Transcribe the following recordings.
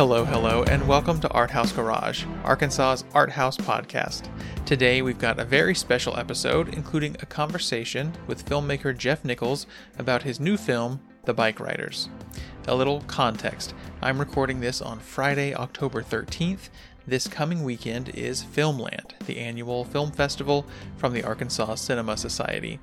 Hello, hello, and welcome to Arthouse Garage, Arkansas's art house podcast. Today we've got a very special episode, including a conversation with filmmaker Jeff Nichols about his new film, The Bikeriders. A little context I'm recording this on Friday, October 13th. This coming weekend is Filmland, the annual film festival from the Arkansas Cinema Society.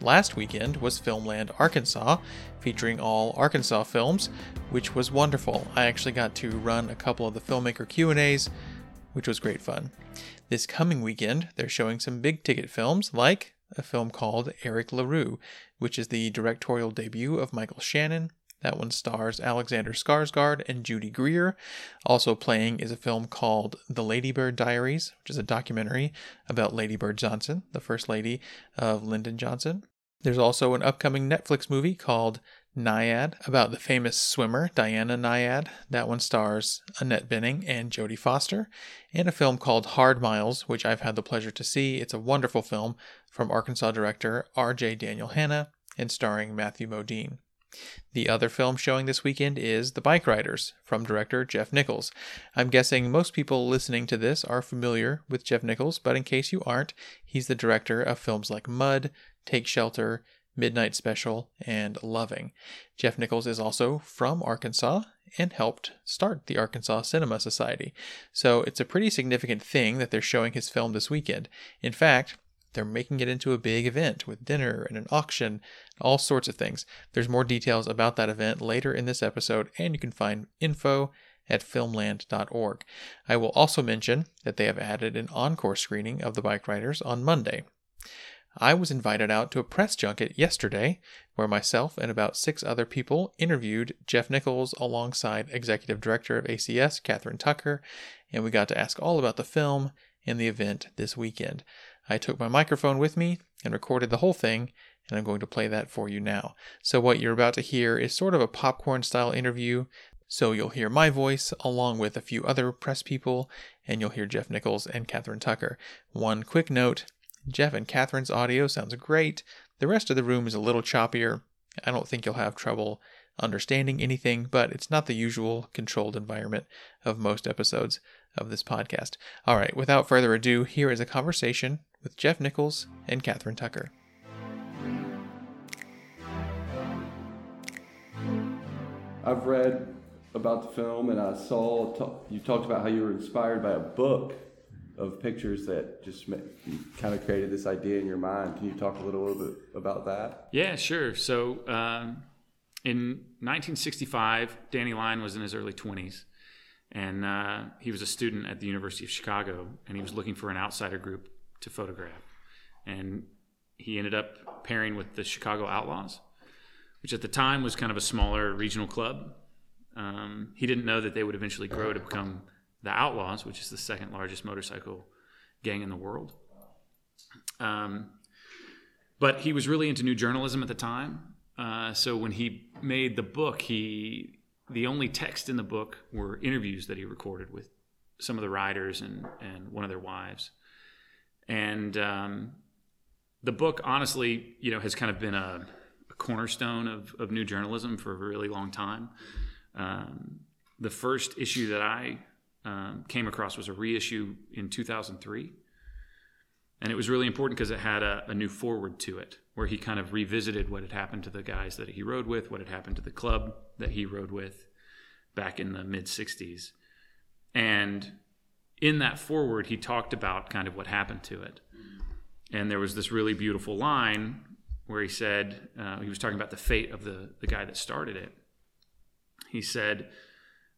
Last weekend was Filmland Arkansas, featuring all Arkansas films, which was wonderful. I actually got to run a couple of the filmmaker Q&As, which was great fun. This coming weekend, they're showing some big ticket films like a film called Eric LaRue, which is the directorial debut of Michael Shannon. That one stars Alexander Skarsgård and Judy Greer. Also playing is a film called The Lady Bird Diaries, which is a documentary about Lady Bird Johnson, the first lady of Lyndon Johnson. There's also an upcoming Netflix movie called Nyad about the famous swimmer Diana Nyad. That one stars Annette Bening and Jodie Foster. And a film called Hard Miles, which I've had the pleasure to see. It's a wonderful film from Arkansas director R.J. Daniel Hanna and starring Matthew Modine. The other film showing this weekend is The Bikeriders from director Jeff Nichols. I'm guessing most people listening to this are familiar with Jeff Nichols, but in case you aren't, he's the director of films like Mud, Take Shelter, Midnight Special, and Loving. Jeff Nichols is also from Arkansas and helped start the Arkansas Cinema Society. So it's a pretty significant thing that they're showing his film this weekend. In fact, they're making it into a big event with dinner and an auction, all sorts of things. There's more details about that event later in this episode, and you can find info at filmland.org. I will also mention that they have added an encore screening of The Bikeriders on Monday. I was invited out to a press junket yesterday where myself and about six other people interviewed Jeff Nichols alongside executive director of ACS, Kathryn Tucker, and we got to ask all about the film and the event this weekend. I took my microphone with me and recorded the whole thing, and I'm going to play that for you now. So, what you're about to hear is sort of a popcorn style interview. So, you'll hear my voice along with a few other press people, and you'll hear Jeff Nichols and Kathryn Tucker. One quick note Jeff and Kathryn's audio sounds great. The rest of the room is a little choppier. I don't think you'll have trouble understanding anything, but it's not the usual controlled environment of most episodes of this podcast. All right, without further ado, here is a conversation with Jeff Nichols and Kathryn Tucker. I've read about the film and I saw talk, you talked about how you were inspired by a book of pictures that just kind of created this idea in your mind. Can you talk a little, little bit about that? Yeah, sure. So um, in 1965, Danny Lyon was in his early 20s, and uh, he was a student at the University of Chicago, and he was looking for an outsider group to photograph. And he ended up pairing with the Chicago Outlaws, which at the time was kind of a smaller regional club. Um, he didn't know that they would eventually grow to become the Outlaws, which is the second largest motorcycle gang in the world. Um, but he was really into new journalism at the time. Uh, so when he made the book, he the only text in the book were interviews that he recorded with some of the riders and and one of their wives. And um, the book, honestly, you know, has kind of been a, a, cornerstone of, of new journalism for a really long time. Um, the first issue that I um, came across was a reissue in 2003. And it was really important because it had a, a, new forward to it, where he kind of revisited what had happened to the guys that he rode with, what had happened to the club that he rode with back in the mid 60s. And in that forward, he talked about kind of what happened to it. And there was this really beautiful line where he said, uh, he was talking about the fate of the, the guy that started it. He said,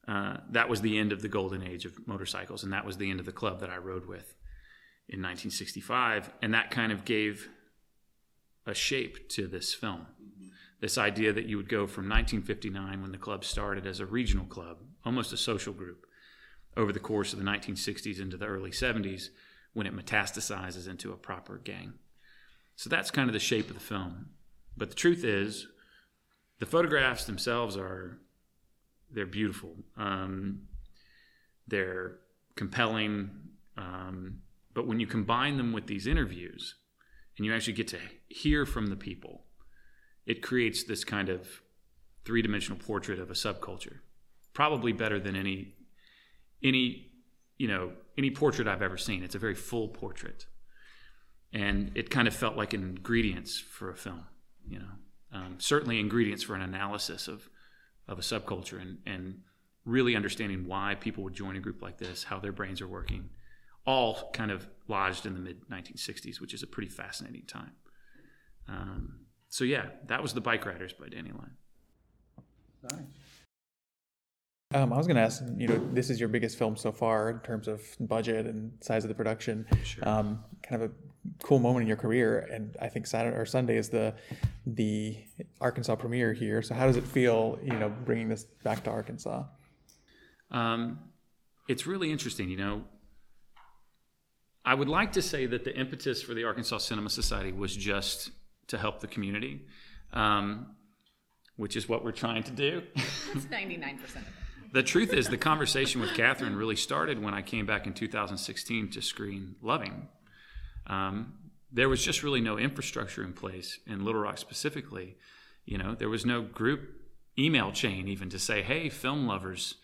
uh, that was the end of the golden age of motorcycles, and that was the end of the club that I rode with in 1965. And that kind of gave a shape to this film. This idea that you would go from 1959, when the club started as a regional club, almost a social group, over the course of the 1960s into the early 70s when it metastasizes into a proper gang. So that's kind of the shape of the film. But the truth is, the photographs themselves are they're beautiful. Um, they're compelling. Um, but when you combine them with these interviews and you actually get to hear from the people, it creates this kind of three dimensional portrait of a subculture, probably better than any any you know any portrait I've ever seen. It's a very full portrait, and it kind of felt like ingredients for a film. You know, um, certainly ingredients for an analysis of of a subculture and and really understanding why people would join a group like this, how their brains are working, all kind of lodged in the mid 1960s, which is a pretty fascinating time. Um, so yeah, that was the Bikeriders by Danny Lyon. Nice. Um, I was going to ask, you know, this is your biggest film so far in terms of budget and size of the production. Sure. Um, kind of a cool moment in your career, and I think Saturday or Sunday is the the Arkansas premiere here. So how does it feel, you know, bringing this back to Arkansas? Um, it's really interesting, you know. I would like to say that the impetus for the Arkansas Cinema Society was just to help the community, um, which is what we're trying to do. That's 99% of it. the truth is, the conversation with Kathryn really started when I came back in 2016 to screen Loving. Um, there was just really no infrastructure in place in Little Rock specifically. You know, there was no group email chain even to say, "Hey, film lovers,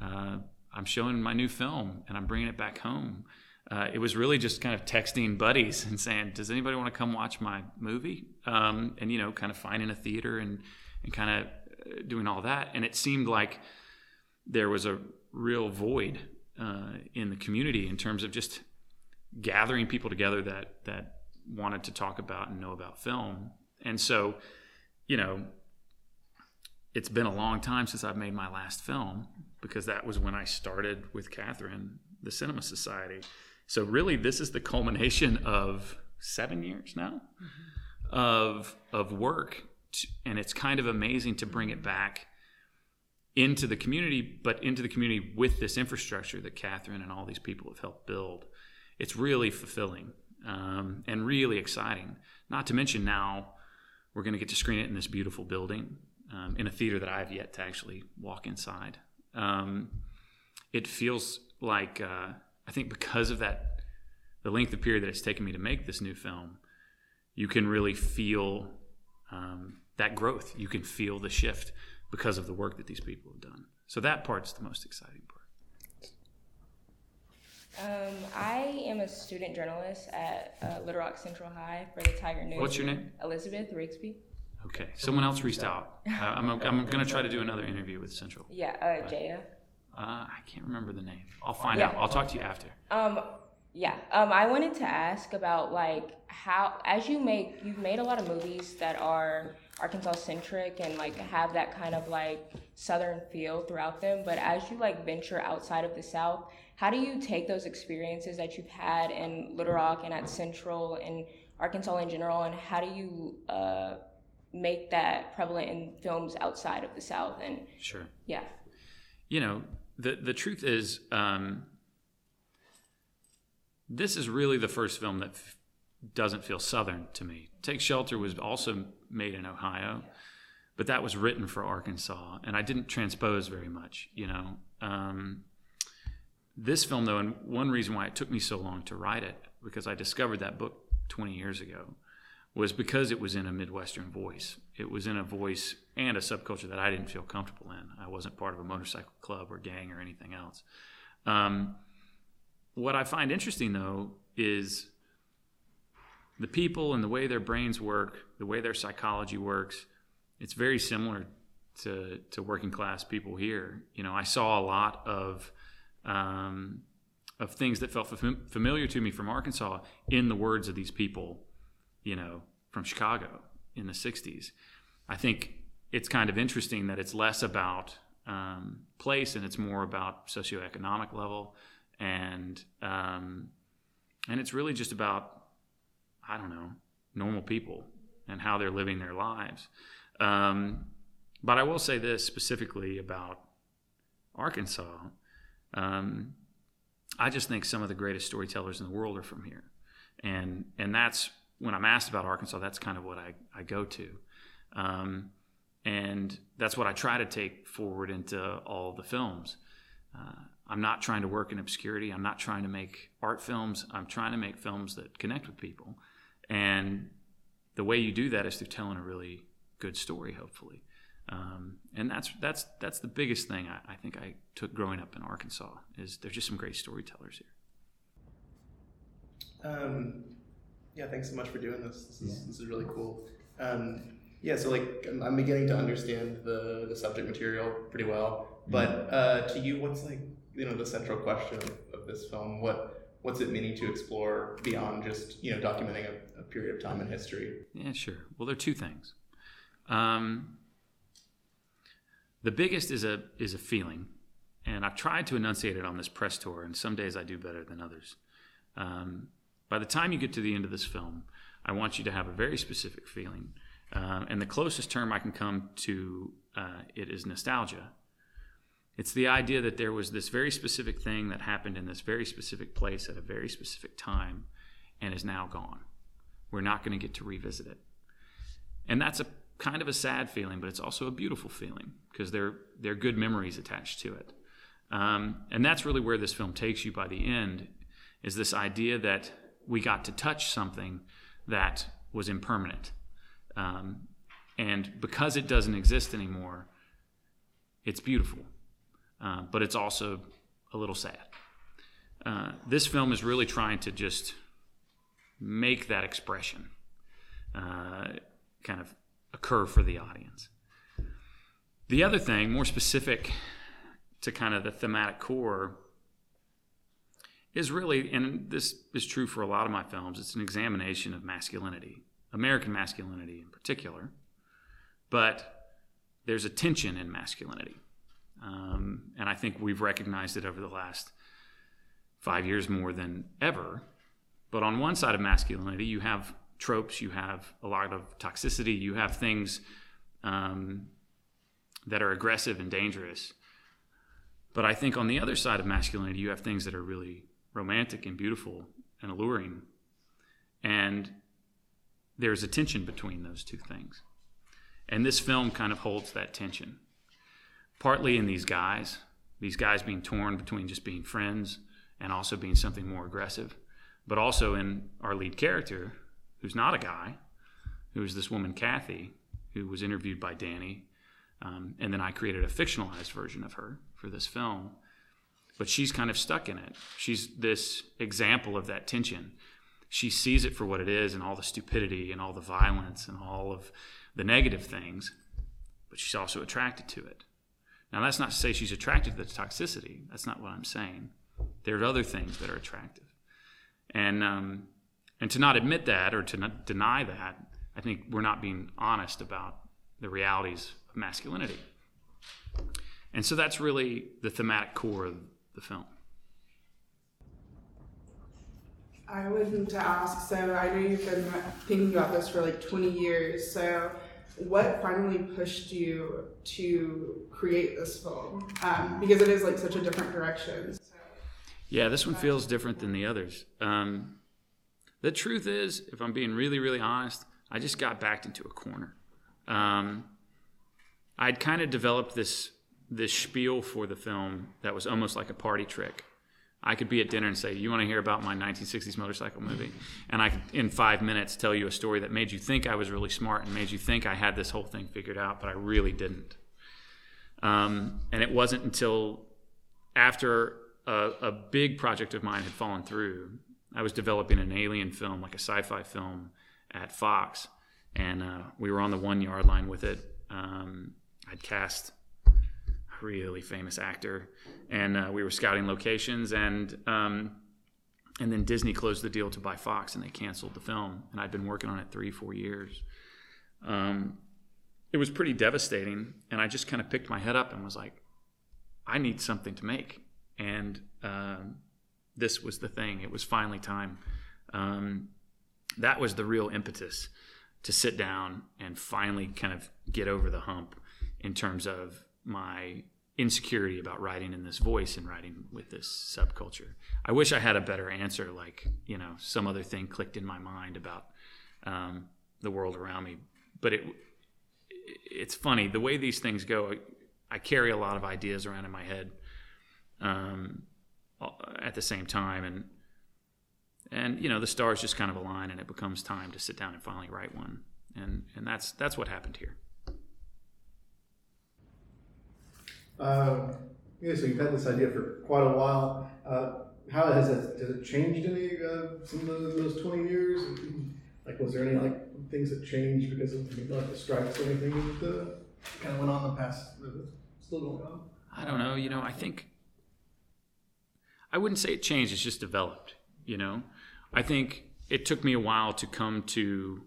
uh, I'm showing my new film and I'm bringing it back home." Uh, it was really just kind of texting buddies and saying, "Does anybody want to come watch my movie?" Um, and you know, kind of finding a theater and and kind of uh, doing all that. And it seemed like there was a real void uh, in the community in terms of just gathering people together that that wanted to talk about and know about film. And so, you know, it's been a long time since I've made my last film because that was when I started with Kathryn, the Cinema Society. So really, this is the culmination of seven years now of of work, t- and it's kind of amazing to bring it back into the community, but into the community with this infrastructure that Kathryn and all these people have helped build. It's really fulfilling um, and really exciting. Not to mention now we're going to get to screen it in this beautiful building um, in a theater that I have yet to actually walk inside. Um, it feels like uh, I think because of that, the length of period that it's taken me to make this new film, you can really feel um, that growth. You can feel the shift because of the work that these people have done. So that part's the most exciting part. Um, I am a student journalist at uh, Little Rock Central High for the Tiger News. What's your name? Elizabeth Rigsby. Okay, someone else reached out. Uh, I'm, I'm going to try to do another interview with Central. Yeah, uh, Jaya. Uh, I can't remember the name. I'll find Yeah. out. I'll talk to you after. Um, yeah. Um, I wanted to ask about like how, as you make, you've made a lot of movies that are Arkansas centric and like have that kind of like southern feel throughout them. But as you like venture outside of the South, how do you take those experiences that you've had in Little Rock and at Central and Arkansas in general, and how do you uh, make that prevalent in films outside of the South? And Sure. yeah. You know, the the truth is, um, this is really the first film that f- doesn't feel southern to me. Take Shelter was also made in Ohio, but that was written for Arkansas, and I didn't transpose very much. You know, um, this film though, and one reason why it took me so long to write it, because I discovered that book 20 years ago, was because it was in a Midwestern voice. It was in a voice and a subculture that I didn't feel comfortable in. I wasn't part of a motorcycle club or gang or anything else. Um, what I find interesting though is the people and the way their brains work, the way their psychology works. It's very similar to to working class people here. You know, I saw a lot of um, of things that felt fam- familiar to me from Arkansas in the words of these people you know, from Chicago in the 60s. I think it's kind of interesting that it's less about um, place and it's more about socioeconomic level. And, um, and it's really just about, I don't know, normal people and how they're living their lives. Um, but I will say this specifically about Arkansas. Um, I just think some of the greatest storytellers in the world are from here. And, and that's when I'm asked about Arkansas, that's kind of what I, I go to. Um, and that's what I try to take forward into all the films. Uh, I'm not trying to work in obscurity. I'm not trying to make art films. I'm trying to make films that connect with people. And the way you do that is through telling a really good story, hopefully. Um, and that's that's that's the biggest thing I, I, think I took growing up in Arkansas is there's just some great storytellers here. Um, yeah, thanks so much for doing this. This is, yeah. this is really cool. Um, yeah, so like I'm beginning to understand the the subject material pretty well. But uh, to you, what's like you know the central question of, of this film? What what's it meaning to explore beyond just you know documenting a, a period of time in history? Yeah, sure. Well, there are two things. Um, the biggest is a is a feeling, and I've tried to enunciate it on this press tour, and some days I do better than others. Um, by the time you get to the end of this film, I want you to have a very specific feeling, uh, and the closest term I can come to uh, it is nostalgia. It's the idea that there was this very specific thing that happened in this very specific place at a very specific time and is now gone. We're not going to get to revisit it. And that's a kind of a sad feeling, but it's also a beautiful feeling because there, there are good memories attached to it. Um, and that's really where this film takes you by the end is this idea that we got to touch something that was impermanent. Um, and because it doesn't exist anymore, it's beautiful, uh, but it's also a little sad. Uh, this film is really trying to just make that expression uh, kind of occur for the audience. The other thing, more specific to kind of the thematic core, is really, and this is true for a lot of my films, it's an examination of masculinity, American masculinity in particular. But there's a tension in masculinity. Um, and I think we've recognized it over the last five years more than ever. But on one side of masculinity, you have tropes, you have a lot of toxicity, you have things um, that are aggressive and dangerous. But I think on the other side of masculinity, you have things that are really romantic and beautiful and alluring. And there's a tension between those two things. And this film kind of holds that tension. Partly in these guys, these guys being torn between just being friends and also being something more aggressive, but also in our lead character, who's not a guy, who is this woman, Kathy, who was interviewed by Danny. Um, and then I created a fictionalized version of her for this film. But she's kind of stuck in it. She's this example of that tension. She sees it for what it is and all the stupidity and all the violence and all of the negative things, but she's also attracted to it. Now, that's not to say she's attracted to the toxicity. That's not what I'm saying. There are other things that are attractive. And um, and to not admit that or to not deny that, I think we're not being honest about the realities of masculinity. And so that's really the thematic core of the film. I wanted to ask so I know you've been thinking about this for like 20 years. So, what finally pushed you to create this film? Um, because it is like such a different direction. So, yeah, this one feels different than the others. Um, the truth is, if I'm being really, really honest, I just got backed into a corner. Um, I'd kind of developed this this spiel for the film that was almost like a party trick. I could be at dinner and say, "You want to hear about my 1960s motorcycle movie?" And I could, in five minutes, tell you a story that made you think I was really smart and made you think I had this whole thing figured out, but I really didn't. Um, and it wasn't until after a, a big project of mine had fallen through I was developing an alien film, like a sci-fi film, at Fox, and uh, we were on the one yard line with it. Um, I'd cast really famous actor, and uh, we were scouting locations, and um, and then Disney closed the deal to buy Fox, and they canceled the film. And I'd been working on it three, four years. Um, it was pretty devastating, and I just kind of picked my head up and was like, I need something to make, and um, this was the thing. It was finally time. Um, that was the real impetus to sit down and finally kind of get over the hump in terms of my insecurity about writing in this voice and writing with this subculture. I wish I had a better answer, like, you know, some other thing clicked in my mind about um, the world around me. But it, it's funny, the way these things go, I, carry a lot of ideas around in my head. Um, at the same time and and you know the stars just kind of align and it becomes time to sit down and finally write one and and that's that's what happened here Uh, yeah, so you've had this idea for quite a while. Uh, how has it, has it changed any uh, some of those, those 20 years? Like, was there any like things that changed because of like the strikes or anything that kind of went on in the past, still going on? I don't know. You know, I think I wouldn't say it changed. It's just developed. You know, I think it took me a while to come to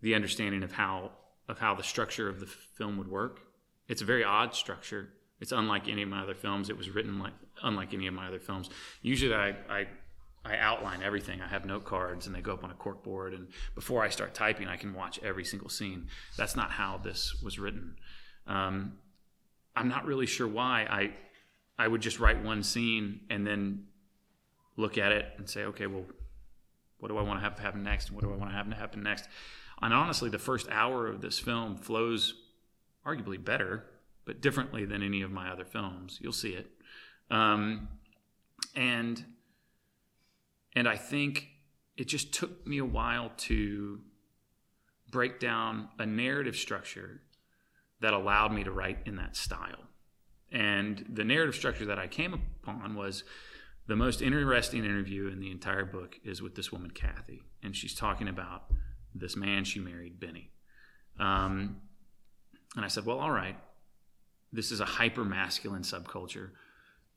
the understanding of how of how the structure of the film would work. It's a very odd structure. It's unlike any of my other films. It was written like unlike any of my other films. Usually, I, I I outline everything. I have note cards and they go up on a cork board. And before I start typing, I can watch every single scene. That's not how this was written. Um, I'm not really sure why. I I would just write one scene and then look at it and say, okay, well, what do I want to have happen next? And what do I want to have happen next? And honestly, the first hour of this film flows arguably better, but differently than any of my other films. You'll see it. Um, and and I think it just took me a while to break down a narrative structure that allowed me to write in that style. And the narrative structure that I came upon was the most interesting interview in the entire book is with this woman, Kathy. And she's talking about this man she married, Benny. Um, and I said, well, all right, this is a hyper masculine subculture.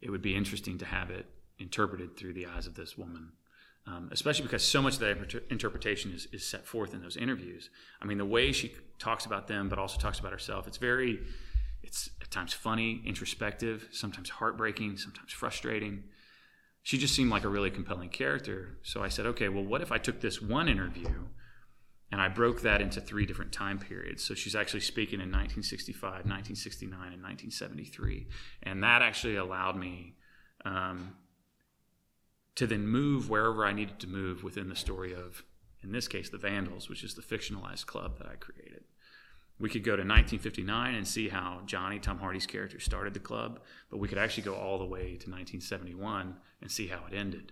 It would be interesting to have it interpreted through the eyes of this woman um, especially because so much of that interpretation is, is set forth in those interviews. I mean, the way she talks about them, but also talks about herself, it's very, it's at times funny, introspective, sometimes heartbreaking, sometimes frustrating. She just seemed like a really compelling character. So I said, okay, well, what if I took this one interview and I broke that into three different time periods. So she's actually speaking in 1965, 1969, and 1973. And that actually allowed me um, to then move wherever I needed to move within the story of, in this case, the Vandals, which is the fictionalized club that I created. We could go to 1959 and see how Johnny, Tom Hardy's character, started the club, but we could actually go all the way to 1971 and see how it ended.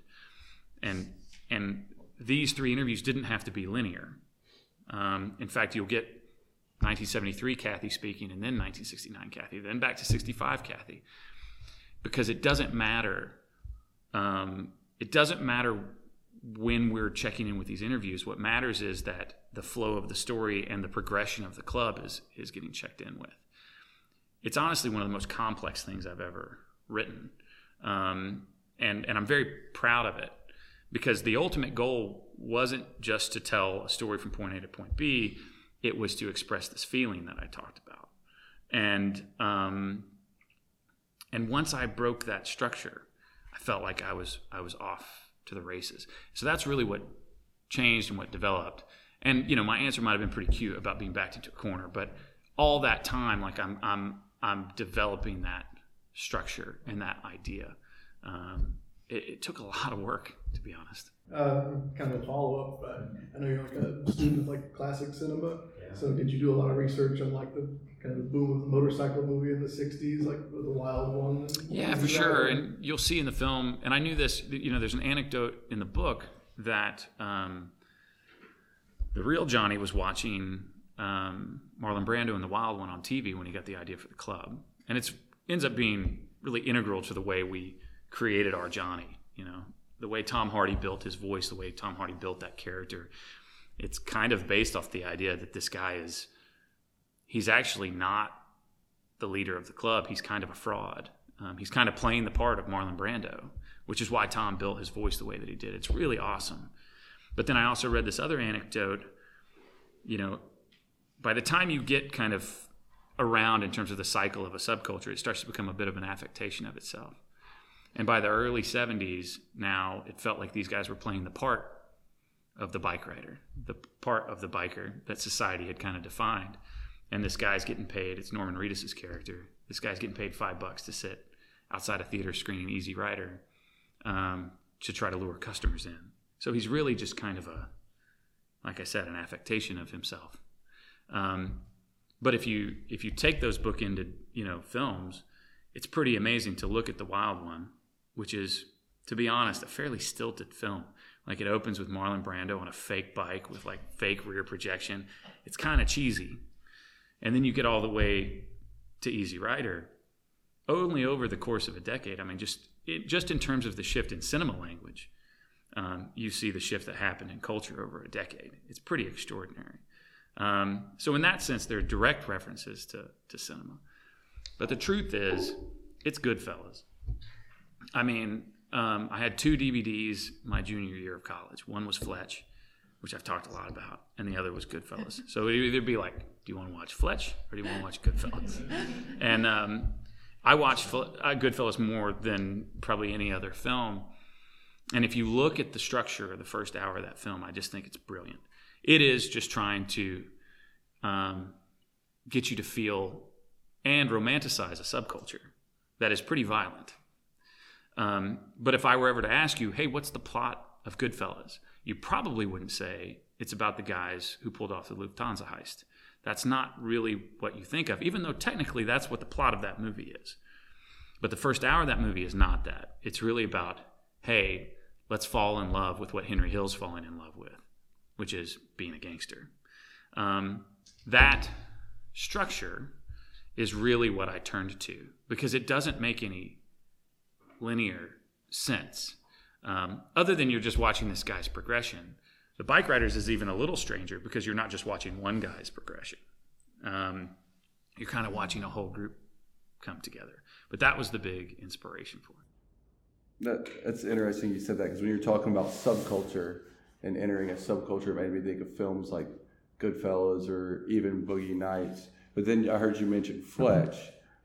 And and these three interviews didn't have to be linear. Um, in fact, you'll get 1973 Kathy speaking, and then 1969 Kathy, then back to 65 Kathy, because it doesn't matter um, it doesn't matter when we're checking in with these interviews. What matters is that the flow of the story and the progression of the club is is getting checked in with. It's honestly one of the most complex things I've ever written, um, and and I'm very proud of it because the ultimate goal wasn't just to tell a story from point A to point B. It was to express this feeling that I talked about, and um, and once I broke that structure, I felt like I was I was off to the races. So that's really what changed and what developed. And you know, my answer might have been pretty cute about being backed into a corner, but all that time, like I'm I'm I'm developing that structure and that idea. Um, it, it, took a lot of work, to be honest. Uh, kind of a follow up, but I know you're like a student of like classic cinema. Yeah. So did you do a lot of research on like the kind of the boom of the motorcycle movie in the 60s, like the Wild One. Yeah, for sure. And you'll see in the film, and I knew this, you know, there's an anecdote in the book that um, the real Johnny was watching um, Marlon Brando in The Wild One on TV when he got the idea for the club. And it ends up being really integral to the way we created our Johnny, you know, the way Tom Hardy built his voice, the way Tom Hardy built that character. It's kind of based off the idea that this guy is he's actually not the leader of the club. He's kind of a fraud. Um, he's kind of playing the part of Marlon Brando, which is why Tom built his voice the way that he did. It's really awesome. But then I also read this other anecdote. You know, by the time you get kind of around in terms of the cycle of a subculture, it starts to become a bit of an affectation of itself. And by the early 70s, now it felt like these guys were playing the part of the bike rider, the part of the biker that society had kind of defined and this guy's getting paid. It's Norman Reedus's character. This guy's getting paid five bucks to sit outside a theater screening Easy Rider um, to try to lure customers in. So he's really just kind of a, like I said, an affectation of himself. Um, but if you if you take those bookended you know films, it's pretty amazing to look at the Wild One, which is, to be honest, a fairly stilted film. Like it opens with Marlon Brando on a fake bike with like fake rear projection. It's kind of cheesy, and then you get all the way to Easy Rider, only over the course of a decade. I mean, just it, just in terms of the shift in cinema language, um, you see the shift that happened in culture over a decade. It's pretty extraordinary. Um, so in that sense, there are direct references to to cinema. But the truth is, it's Goodfellas. I mean, um, I had two DVDs my junior year of college. One was Fletch, which I've talked a lot about, and the other was Goodfellas. So it would either be like, do you want to watch Fletch or do you want to watch Goodfellas? And um, I watched uh, Goodfellas more than probably any other film. And if you look at the structure of the first hour of that film, I just think it's brilliant. It is just trying to um, get you to feel and romanticize a subculture that is pretty violent. Um, but if I were ever to ask you, hey, what's the plot of Goodfellas? You probably wouldn't say it's about the guys who pulled off the Lufthansa heist. That's not really what you think of, even though technically that's what the plot of that movie is. But the first hour of that movie is not that. It's really about, hey, let's fall in love with what Henry Hill's falling in love with, which is being a gangster. Um, that structure is really what I turned to because it doesn't make any linear sense. Um, other than you're just watching this guy's progression. The Bikeriders is even a little stranger because you're not just watching one guy's progression. Um, you're kind of watching a whole group come together. But that was the big inspiration for it. That, that's interesting you said that because when you're talking about subculture and entering a subculture, it made me think of films like Goodfellas or even Boogie Nights. But then I heard you mention Fletch,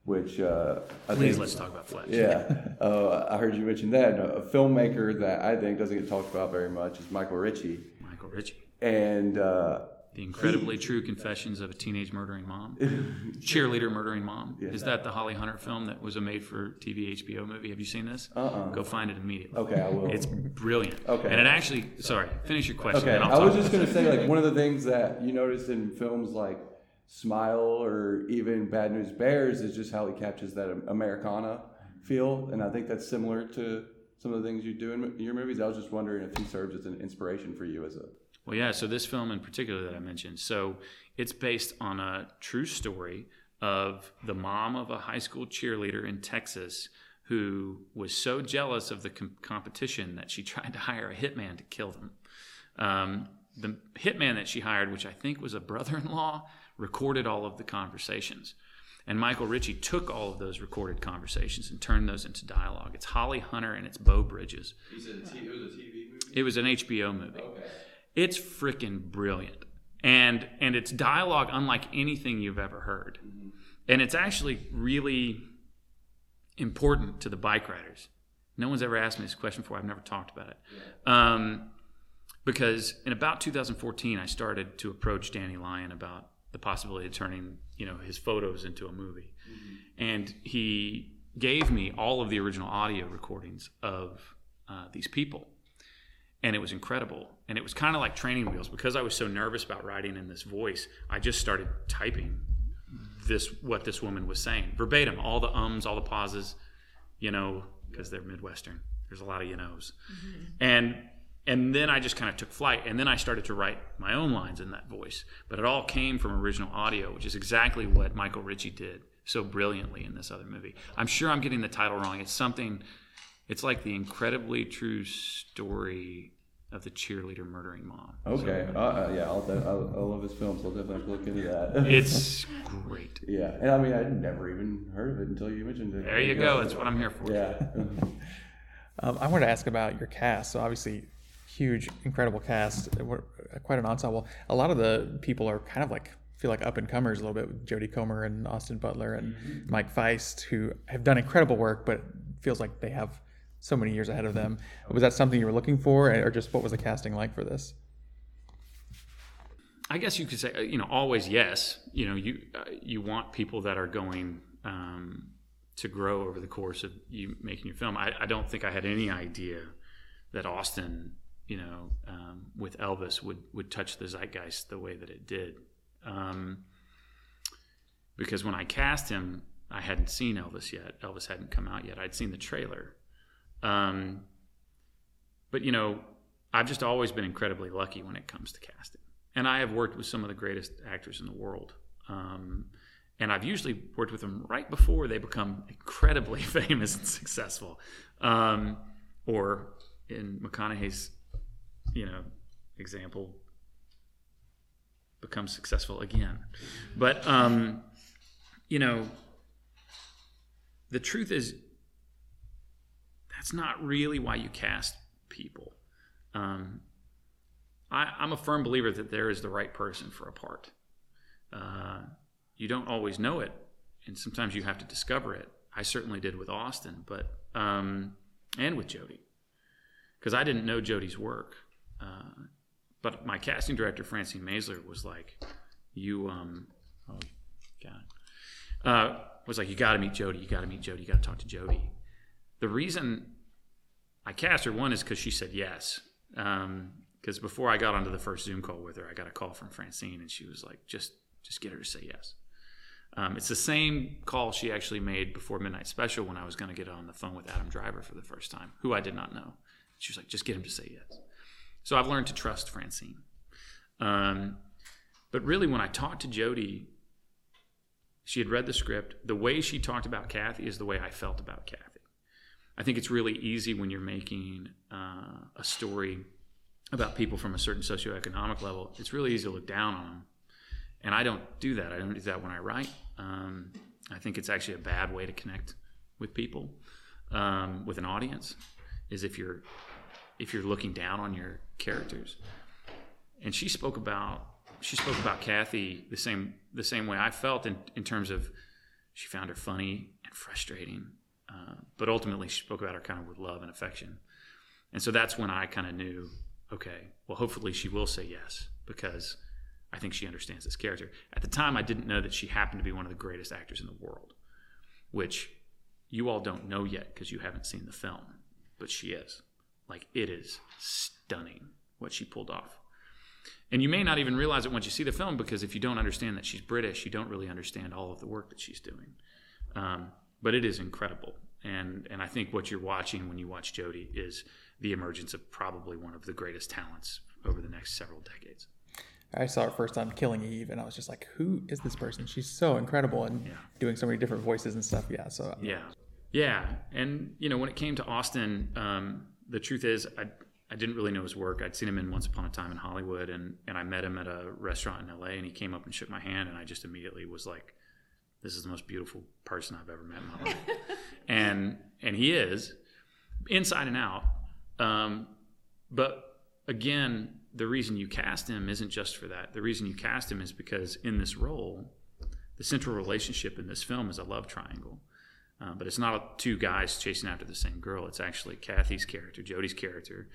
which uh, I Please think, let's talk about Fletch. Yeah, uh, I heard you mention that. A filmmaker that I think doesn't get talked about very much is Michael Ritchie. Michael Ritchie. And uh, the incredibly he, true confessions of a teenage murdering mom, cheerleader murdering mom. Yeah. Is that the Holly Hunter film that was a made-for-TV HBO movie? Have you seen this? Uh-uh. Go find it immediately. Okay, I will. It's brilliant. Okay. And it actually, sorry, finish your question. Okay, I was just going to say, like, one of the things that you notice in films like Smile or even Bad News Bears is just how he captures that Americana feel, and I think that's similar to some of the things you do in your movies. I was just wondering if he serves as an inspiration for you as a. Well, yeah. So this film in particular that I mentioned, so it's based on a true story of the mom of a high school cheerleader in Texas who was so jealous of the com- competition that she tried to hire a hitman to kill them. Um, the hitman that she hired, which I think was a brother-in-law, recorded all of the conversations. And Michael Ritchie took all of those recorded conversations and turned those into dialogue. It's Holly Hunter and it's Beau Bridges. it was a TV movie? It was an HBO movie. Okay. It's freaking brilliant. And and it's dialogue unlike anything you've ever heard. Mm-hmm. And it's actually really important to the Bikeriders. No one's ever asked me this question before. I've never talked about it. Yeah. Um, because in about 2014, I started to approach Danny Lyon about the possibility of turning you know his photos into a movie, mm-hmm. and he gave me all of the original audio recordings of uh, these people, and it was incredible. And it was kind of like training wheels because I was so nervous about writing in this voice. I just started typing this what this woman was saying verbatim, all the ums, all the pauses, you know, because they're Midwestern. There's a lot of you knows, mm-hmm. and and then I just kind of took flight. And then I started to write my own lines in that voice. But it all came from original audio, which is exactly what Michael Ritchie did so brilliantly in this other movie. I'm sure I'm getting the title wrong. It's something, it's like the incredibly true story of the cheerleader murdering mom. Okay. So, uh, uh, yeah, I'll, I'll, I love his films. I'll definitely look into that. it's great. Yeah. And I mean, I'd never even heard of it until you mentioned it. There you go. That's what I'm here for. Yeah. um, I wanted to ask about your cast. So obviously, huge, incredible cast, quite an ensemble. A lot of the people are kind of like feel like up and comers a little bit. With Jodie Comer and Austin Butler and mm-hmm. Mike Faist, who have done incredible work, but feels like they have so many years ahead of them. Was that something you were looking for, or just what was the casting like for this? I guess you could say, uh, you know, always yes. You know, you uh, you want people that are going um, to grow over the course of you making your film. I, I don't think I had any idea that Austin you know, um, with Elvis would would touch the zeitgeist the way that it did. Um, because when I cast him, I hadn't seen Elvis yet. Elvis hadn't come out yet. I'd seen the trailer. Um, but you know, I've just always been incredibly lucky when it comes to casting, and I have worked with some of the greatest actors in the world. Um, and I've usually worked with them right before they become incredibly famous and successful, um, or in McConaughey's, you know, example, become successful again. But um, you know, the truth is, that's not really why you cast people. Um, I, I'm a firm believer that there is the right person for a part. Uh, you don't always know it, and sometimes you have to discover it. I certainly did with Austin, but um, and with Jodie, because I didn't know Jodie's work. Uh, but my casting director Francine Maisler was like, "You, um, oh God, uh, was like, you got to meet Jodie. You got to meet Jodie. You got to talk to Jodie." The reason I cast her one is because she said yes. Because um, before I got onto the first Zoom call with her, I got a call from Francine, and she was like, "Just, just get her to say yes." Um, it's the same call she actually made before Midnight Special when I was going to get on the phone with Adam Driver for the first time, who I did not know. She was like, "Just get him to say yes." So I've learned to trust Francine. Um, but really, when I talked to Jodie, she had read the script. The way she talked about Kathy is the way I felt about Kathy. I think it's really easy when you're making uh, a story about people from a certain socioeconomic level. It's really easy to look down on them, and I don't do that. I don't do that when I write. Um, I think it's actually a bad way to connect with people, um, with an audience, is if you're if you're looking down on your characters. And she spoke about she spoke about Kathy the same the same way I felt in, in terms of she found her funny and frustrating, uh, but ultimately she spoke about her kind of with love and affection. And so that's when I kind of knew, okay, well, hopefully she will say yes because I think she understands this character. At the time, I didn't know that she happened to be one of the greatest actors in the world, which you all don't know yet because you haven't seen the film, but she is. Like it is stunning what she pulled off. And you may not even realize it once you see the film because if you don't understand that she's British, you don't really understand all of the work that she's doing. Um, but it is incredible. And, and I think what you're watching when you watch Jodie is the emergence of probably one of the greatest talents over the next several decades. I saw her first on Killing Eve, and I was just like, "Who is this person? She's so incredible and yeah. doing so many different voices and stuff." Yeah, so yeah, yeah, and you know, when it came to Austin, um, the truth is, I I didn't really know his work. I'd seen him in Once Upon a Time in Hollywood, and and I met him at a restaurant in L.A. and he came up and shook my hand, and I just immediately was like, "This is the most beautiful person I've ever met in my life," and and he is inside and out. Um, but again, the reason you cast him isn't just for that. The reason you cast him is because in this role, the central relationship in this film is a love triangle. Uh, but it's not two guys chasing after the same girl. It's actually Kathy's character, Jodie's character,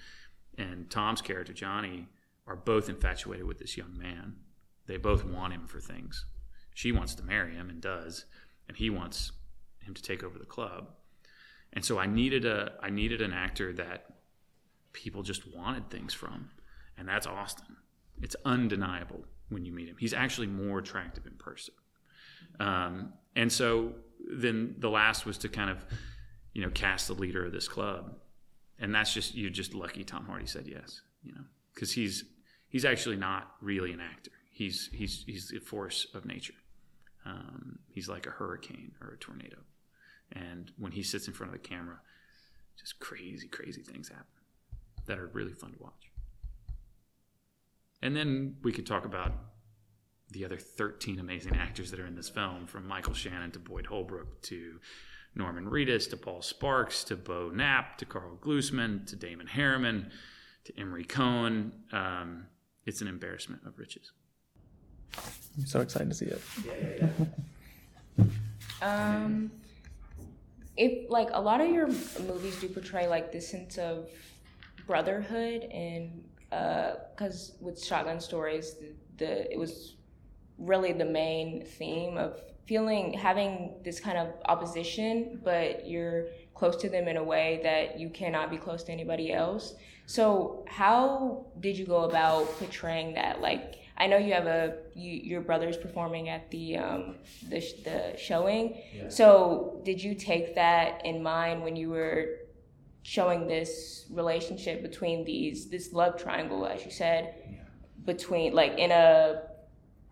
and Tom's character, Johnny, are both infatuated with this young man. They both want him for things. She wants to marry him and does, and he wants him to take over the club. And so I needed a I needed an actor that people just wanted things from, and that's Austin. It's undeniable when you meet him. He's actually more attractive in person. Um, and so then the last was to kind of, you know, cast the leader of this club, and that's just you're just lucky Tom Hardy said yes, you know, because he's he's actually not really an actor. He's he's he's a force of nature. Um, he's like a hurricane or a tornado, and when he sits in front of the camera, just crazy crazy things happen that are really fun to watch. And then we could talk about the other 13 amazing actors that are in this film, from Michael Shannon to Boyd Holbrook to Norman Reedus to Paul Sparks to Beau Knapp to Karl Glusman to Damon Herriman to Emery Cohen. Um, it's an embarrassment of riches. I'm so excited to see it. Yeah, yeah, yeah. um, if like a lot of your movies do portray like this sense of brotherhood and because uh, with Shotgun Stories, the, the it was really the main theme of feeling having this kind of opposition but you're close to them in a way that you cannot be close to anybody else so how did you go about portraying that like i know you have a you, your brother's performing at the um the, the showing yeah. so did you take that in mind when you were showing this relationship between these this love triangle as you said yeah. between like in a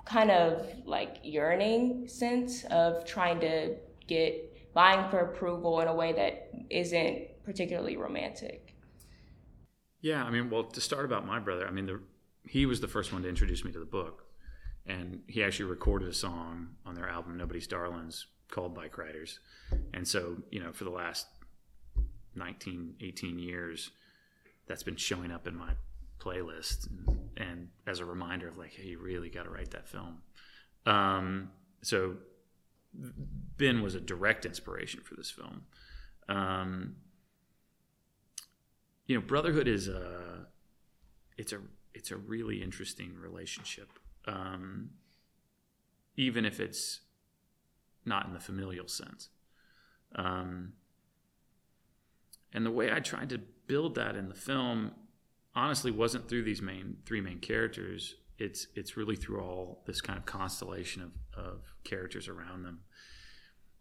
kind of like yearning sense of trying to get vying for approval in a way that isn't particularly romantic. Yeah, I mean, well, to start about my brother, I mean, the, he was the first one to introduce me to the book, and he actually recorded a song on their album "Nobody's Darlings" called "Bikeriders," and so you know, for the last 19, 18 years, that's been showing up in my playlist and, as a reminder of like, hey, you really got to write that film. Um, so Ben was a direct inspiration for this film. Um, you know, brotherhood is a it's a it's a really interesting relationship, um, even if it's not in the familial sense. Um, and the way I tried to build that in the film, honestly, wasn't through these main three main characters. It's it's really through all this kind of constellation of, of characters around them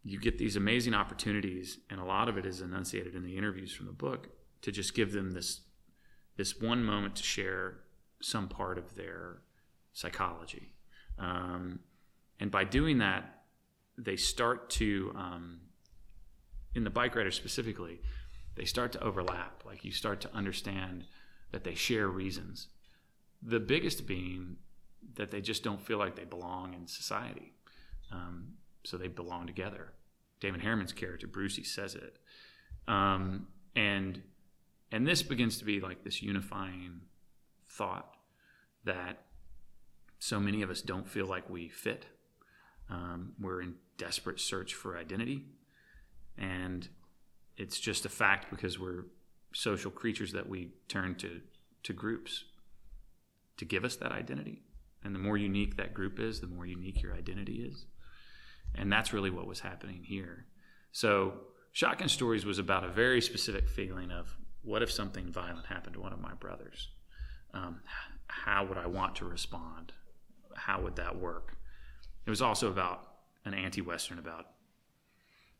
you get these amazing opportunities, and a lot of it is enunciated in the interviews from the book to just give them this this one moment to share some part of their psychology, um, and by doing that, they start to um, in the bike rider specifically, they start to overlap. Like you start to understand that they share reasons. The biggest being that they just don't feel like they belong in society. Um, so they belong together. Damon Herriman's character, Brucey, says it. Um, and and this begins to be like this unifying thought that so many of us don't feel like we fit. Um, we're in desperate search for identity, and it's just a fact because we're social creatures that we turn to to groups to give us that identity. And the more unique that group is, the more unique your identity is. And that's really what was happening here. So, Shotgun Stories was about a very specific feeling of what if something violent happened to one of my brothers? Um, how would I want to respond? How would that work? It was also about an anti Western about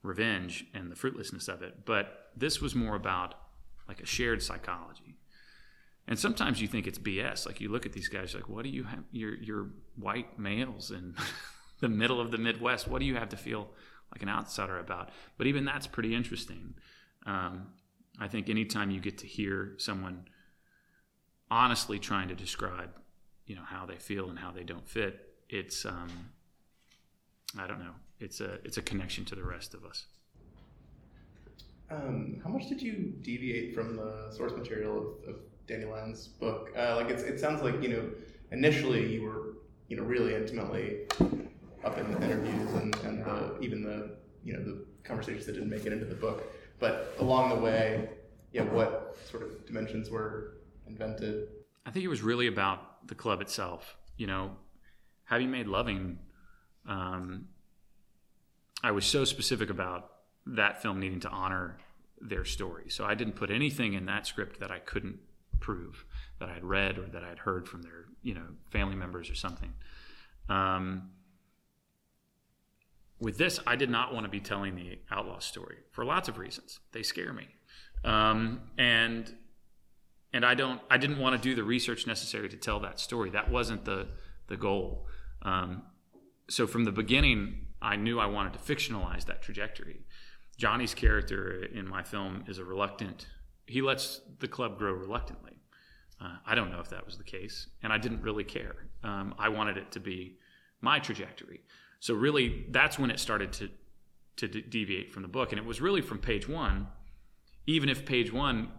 revenge and the fruitlessness of it. But this was more about like a shared psychology. And sometimes you think it's BS. Like you look at these guys, like, what do you have? You're, you're white males in the middle of the Midwest. What do you have to feel like an outsider about? But even that's pretty interesting. Um, I think anytime you get to hear someone honestly trying to describe, you know, how they feel and how they don't fit, it's um, I don't know. It's a it's a connection to the rest of us. Um, how much did you deviate from the source material of, of Danny Lyon's book? Uh, like it sounds like you know initially you were you know really intimately up in the interviews and, and the, even the you know the conversations that didn't make it into the book. But along the way, yeah, what sort of dimensions were invented? I think it was really about the club itself. You know, having made Loving, um, I was so specific about that film needing to honor their story. So I didn't put anything in that script that I couldn't prove that I'd read or that I'd heard from their you know family members or something. Um, with this, I did not want to be telling the outlaw story for lots of reasons. They scare me, um, and and I don't. I didn't want to do the research necessary to tell that story. That wasn't the the goal. Um, so from the beginning, I knew I wanted to fictionalize that trajectory. Johnny's character in my film is a reluctant. He lets the club grow reluctantly. Uh, I don't know if that was the case, and I didn't really care. Um, I wanted it to be my trajectory. So really, that's when it started to to de- deviate from the book, and it was really from page one. Even if page one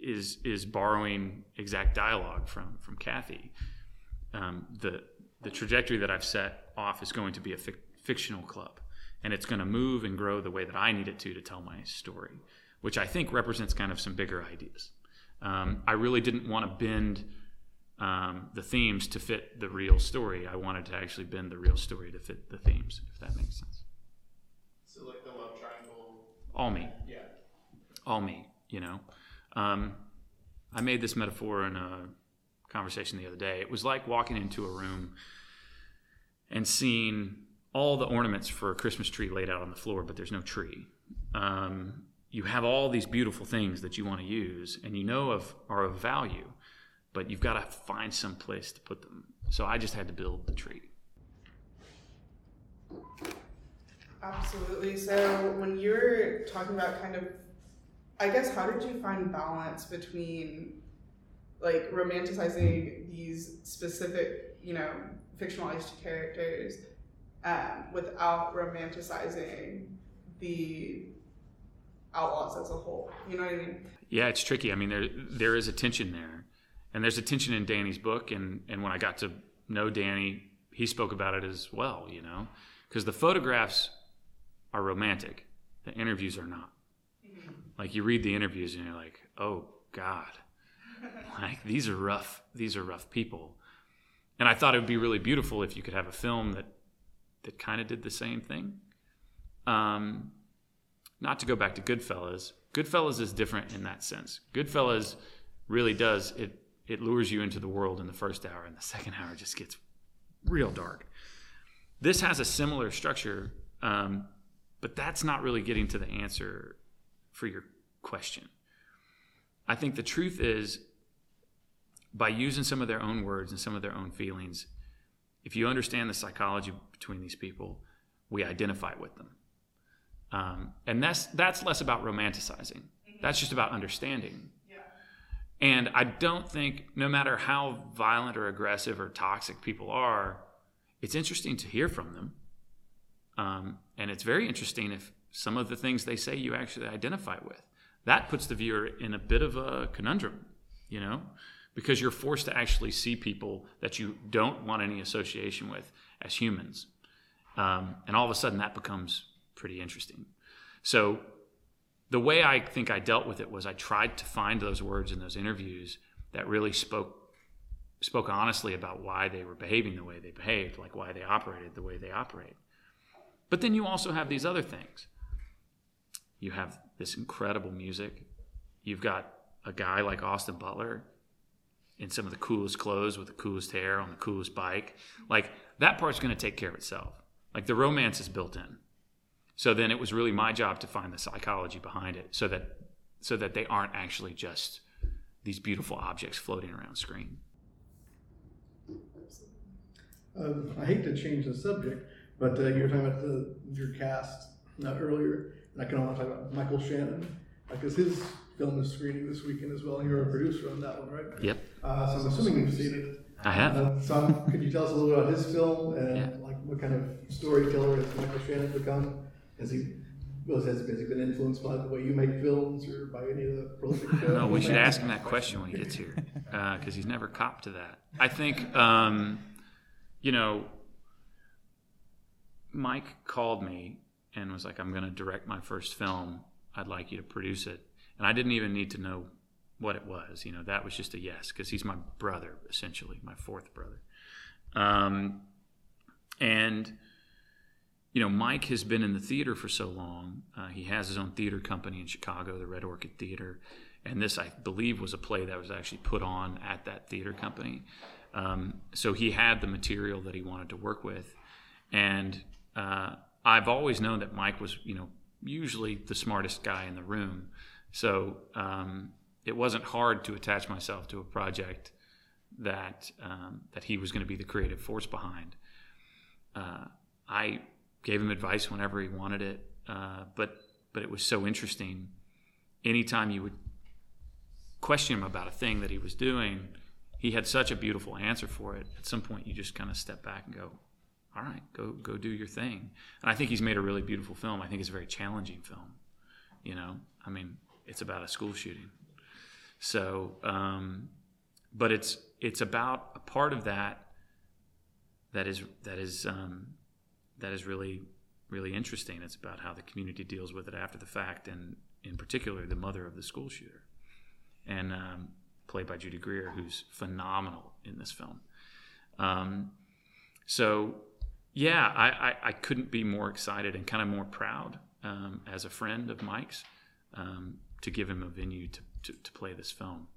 is is borrowing exact dialogue from from Kathy, um, the the trajectory that I've set off is going to be a fic- fictional club, and it's going to move and grow the way that I need it to to tell my story, which I think represents kind of some bigger ideas. Um, I really didn't want to bend um, the themes to fit the real story. I wanted to actually bend the real story to fit the themes, if that makes sense. So, like the love triangle. All me. Yeah. All me. You know, um, I made this metaphor in a conversation the other day. It was like walking into a room and seeing all the ornaments for a Christmas tree laid out on the floor, but there's no tree. Um, you have all these beautiful things that you want to use and you know of are of value but you've got to find some place to put them. So I just had to build the tree. Absolutely. So when you were talking about kind of, I guess, how did you find balance between like romanticizing these specific, you know, fictionalized characters um, without romanticizing the outlaws as a whole? You know what I mean? Yeah, it's tricky. I mean, there there is a tension there, and there's a tension in Danny's book, and and when I got to know Danny, he spoke about it as well. You know, because the photographs are romantic, the interviews are not. Like you read the interviews and you're like, oh God, like these are rough. These are rough people. And I thought it would be really beautiful if you could have a film that that kind of did the same thing. Um, not to go back to Goodfellas. Goodfellas is different in that sense. Goodfellas really does it. It lures you into the world in the first hour, and the second hour just gets real dark. This has a similar structure, um, but that's not really getting to the answer for your question. I think the truth is, by using some of their own words and some of their own feelings, if you understand the psychology between these people, we identify with them. Um, and that's that's less about romanticizing. That's just about understanding. And I don't think, no matter how violent or aggressive or toxic people are, it's interesting to hear from them. Um, and it's very interesting if some of the things they say you actually identify with. That puts the viewer in a bit of a conundrum, you know, because you're forced to actually see people that you don't want any association with as humans. Um, and all of a sudden that becomes pretty interesting. So the way I think I dealt with it was I tried to find those words in those interviews that really spoke spoke honestly about why they were behaving the way they behaved, like why they operated the way they operate. But then you also have these other things. You have this incredible music. You've got a guy like Austin Butler in some of the coolest clothes with the coolest hair on the coolest bike. Like that part's going to take care of itself. Like the romance is built in. So then it was really my job to find the psychology behind it so that so that they aren't actually just these beautiful objects floating around screen. Um, I hate to change the subject, but uh, you were talking about the, your cast uh, earlier, and I can to talk about Michael Shannon because his film is screening this weekend as well, and you're a producer on that one, right? Yep, Uh, so I'm assuming you've seen it. I have. Uh, so could you tell us a little bit about his film and Yeah. like what kind of storyteller has Michael Shannon become? Has he has, has he been influenced by the way you make films or by any of the prolific? uh, No, we should ask him that question when he gets here because he's never copped to that. I think, um, you know, Mike called me and was like, I'm going to direct my first film. I'd like you to produce it. And I didn't even need to know what it was. You know, that was just a yes because he's my brother, essentially, my fourth brother. Um, and, you know, Mike has been in the theater for so long. Uh, he has his own theater company in Chicago, the Red Orchid Theater. And this, I believe, was a play that was actually put on at that theater company. Um, so he had the material that he wanted to work with. And uh, I've always known that Mike was, you know, usually the smartest guy in the room. So um, it wasn't hard to attach myself to a project that um, that he was going to be the creative force behind. Uh, I gave him advice whenever he wanted it, uh, but but it was so interesting. Anytime you would question him about a thing that he was doing, he had such a beautiful answer for it. At some point, you just kind of step back and go, "All right, go go do your thing." And I think he's made a really beautiful film. I think it's a very challenging film. You know, I mean, it's about a school shooting. So, um, but it's it's about a part of that that is that is um, that is really really interesting. It's about how the community deals with it after the fact, and in particular, the mother of the school shooter, and um, played by Judy Greer, who's phenomenal in this film. Um, so, yeah, I, I, I couldn't be more excited and kind of more proud um, as a friend of Mike's um, to give him a venue to, to, to play this film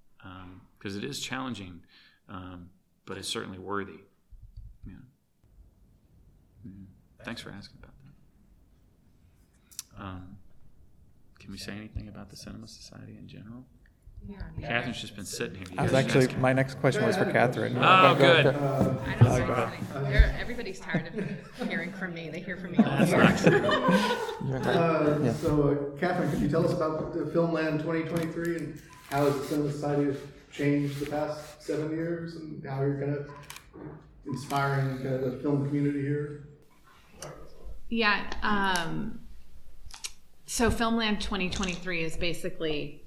because it is challenging, um, but it's certainly worthy. Yeah. Mhm. Thanks for asking about that. Um, can we say anything about the Cinema Society in general? Kathryn's just been sitting here. You I was guys actually just- my next question was for Kathryn. Oh, Go- go- good. go. Uh, I don't Oh, say go ahead. They're- Everybody's tired of hearing from me. They hear from me all That's year. not true. You went ahead. Uh, Yeah. So, uh, Kathryn, could you tell us about the Filmland 2023 and how has the Cinema Society changed the past seven years and how you're kind of inspiring kind of the film community here? Yeah. Um, so Filmland 2023 is basically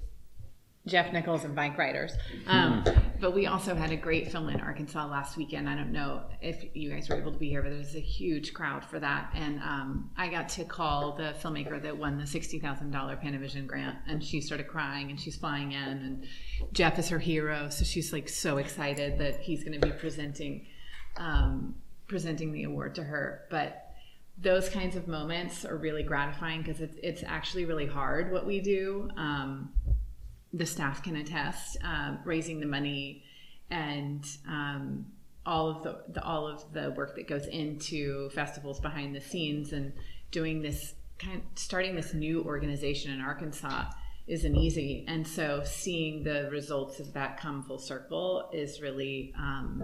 Jeff Nichols and Bikeriders. Um, but we also had a great film in Arkansas last weekend. I don't know if you guys were able to be here, but there was a huge crowd for that. And um, I got to call the filmmaker that won the $60,000 Panavision grant, and she started crying and she's flying in. And Jeff is her hero, so she's like so excited that he's going to be presenting um, presenting the award to her. But those kinds of moments are really gratifying because it's, it's actually really hard what we do. Um, the staff can attest, um, raising the money and um, all of the, the all of the work that goes into festivals behind the scenes and doing this kind of starting this new organization in Arkansas isn't easy. And so seeing the results of that come full circle is really um,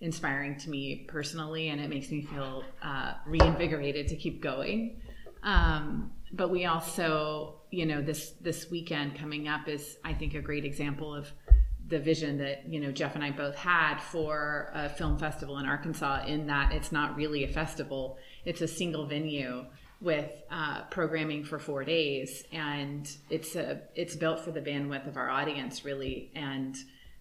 inspiring to me personally, and it makes me feel uh, reinvigorated to keep going. Um, but we also, you know, this this weekend coming up is, I think, a great example of the vision that you know Jeff and I both had for a film festival in Arkansas. In that it's not really a festival; it's a single venue with uh, programming for four days, and it's a it's built for the bandwidth of our audience, really, and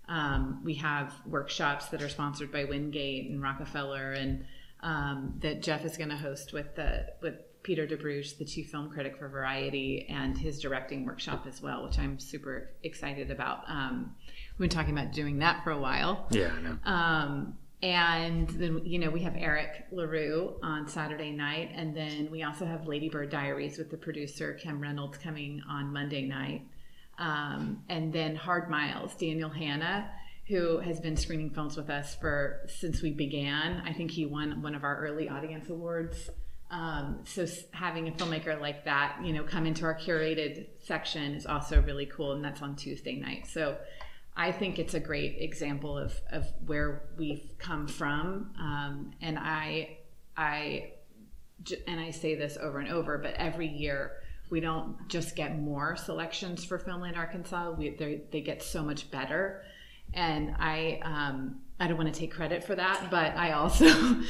um, we have workshops that are sponsored by Wingate and Rockefeller, and um, that Jeff is going to host with the with Peter DeBruge, the chief film critic for Variety, and his directing workshop as well, which I'm super excited about. Um, we've been talking about doing that for a while. Yeah, I know. Um, and then you know we have Eric LaRue on Saturday night, and then we also have Lady Bird Diaries with the producer Kim Reynolds coming on Monday night, um, and then Hard Miles, Daniel Hanna, who has been screening films with us for since we began. I think he won one of our early audience awards. Um, so having a filmmaker like that, you know, come into our curated section is also really cool, and that's on Tuesday night. So I think it's a great example of, of where we've come from. Um, and I and I say this over and over, but every year we don't just get more selections for Filmland Arkansas. We, they, they get so much better. And I, um, I don't want to take credit for that, but I also,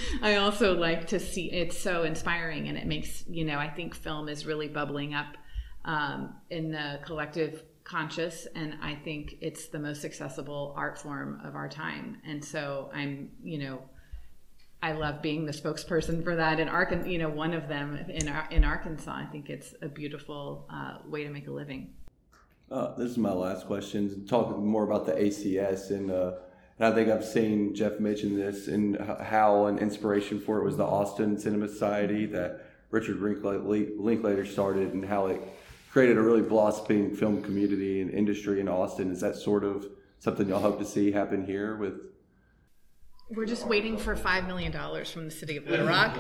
I also like to see it's so inspiring and it makes, you know, I think film is really bubbling up um, in the collective conscious and i think it's the most accessible art form of our time. And so i'm you know i love being the spokesperson for that in arkansas you know one of them in, in arkansas. I think it's a beautiful uh, way to make a living. Uh, this is my last question. Talking more about the ACS, and, uh, and I think I've seen Jeff mention this, and how an inspiration for it was the Austin Cinema Society that Richard Linklater started, and how it created a really blossoming film community and industry in Austin. Is that sort of something y'all hope to see happen here with? we're just waiting for five million dollars from the city of Little Rock.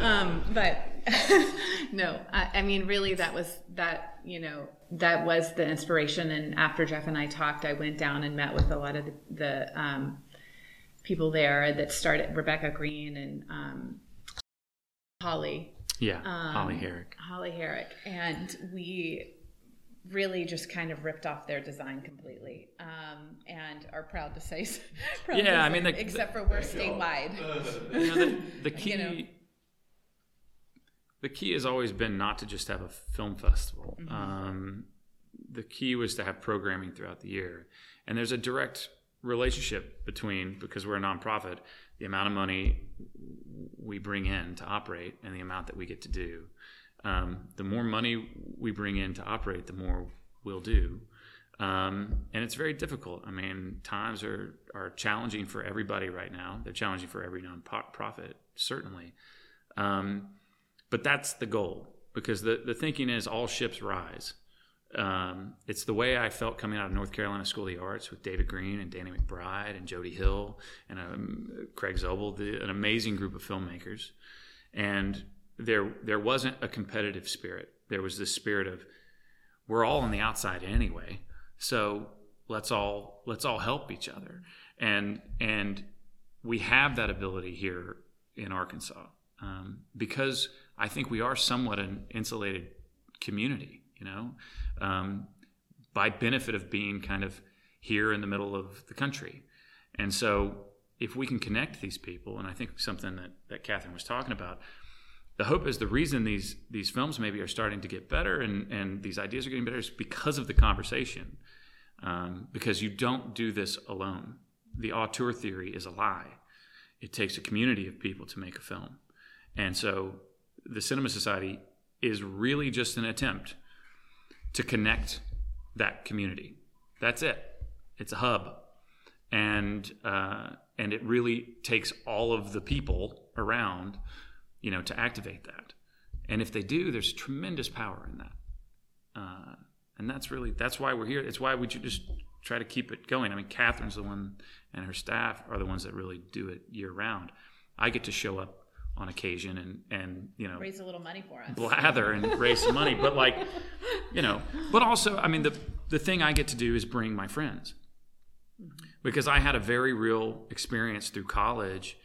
Um, but no, I, I mean, really, that was that. You know, that was the inspiration. And after Jeff and I talked, I went down and met with a lot of the, the um, people there that started Rebecca Green and um, Holly. Yeah, Um, Holly Herrick. Holly Herrick, and we really just kind of ripped off their design completely, um, and are proud to say. proud to Yeah, I mean, the- except for we're statewide. You know, the, the key, You know. The key has always been not to just have a film festival. Mm-hmm. Um, the key was to have programming throughout the year, and there's a direct relationship between because we're a nonprofit, the amount of money we bring in to operate and the amount that we get to do. Um, the more money we bring in to operate, the more we'll do. Um, and it's very difficult. I mean, times are, are challenging for everybody right now. They're challenging for every nonprofit, certainly. Um, but that's the goal because the, the thinking is all ships rise. Um, it's the way I felt coming out of North Carolina School of the Arts with David Green and Danny McBride and Jody Hill and um, Craig Zobel, the, an amazing group of filmmakers. And there, there wasn't a competitive spirit. There was this spirit of we're all on the outside anyway. So let's all let's all help each other, and and we have that ability here in Arkansas um, because I think we are somewhat an insulated community. You know, um, by benefit of being kind of here in the middle of the country, and so if we can connect these people, and I think something that, that Kathryn was talking about, the hope is the reason these these films maybe are starting to get better and, and these ideas are getting better is because of the conversation. Um, because you don't do this alone. The auteur theory is a lie. It takes a community of people to make a film. And so the Cinema Society is really just an attempt to connect that community. That's it. It's a hub. And uh, and it really takes all of the people around, you know, to activate that. And if they do, there's tremendous power in that. Uh, and that's really that's why we're here. It's why we just try to keep it going. I mean, Kathryn's the one, and her staff are the ones that really do it year round. I get to show up on occasion and and you know Raise a little money for us. blather and raise some money, but like, you know, but also, I mean, the the thing I get to do is bring my friends because I had a very real experience through college,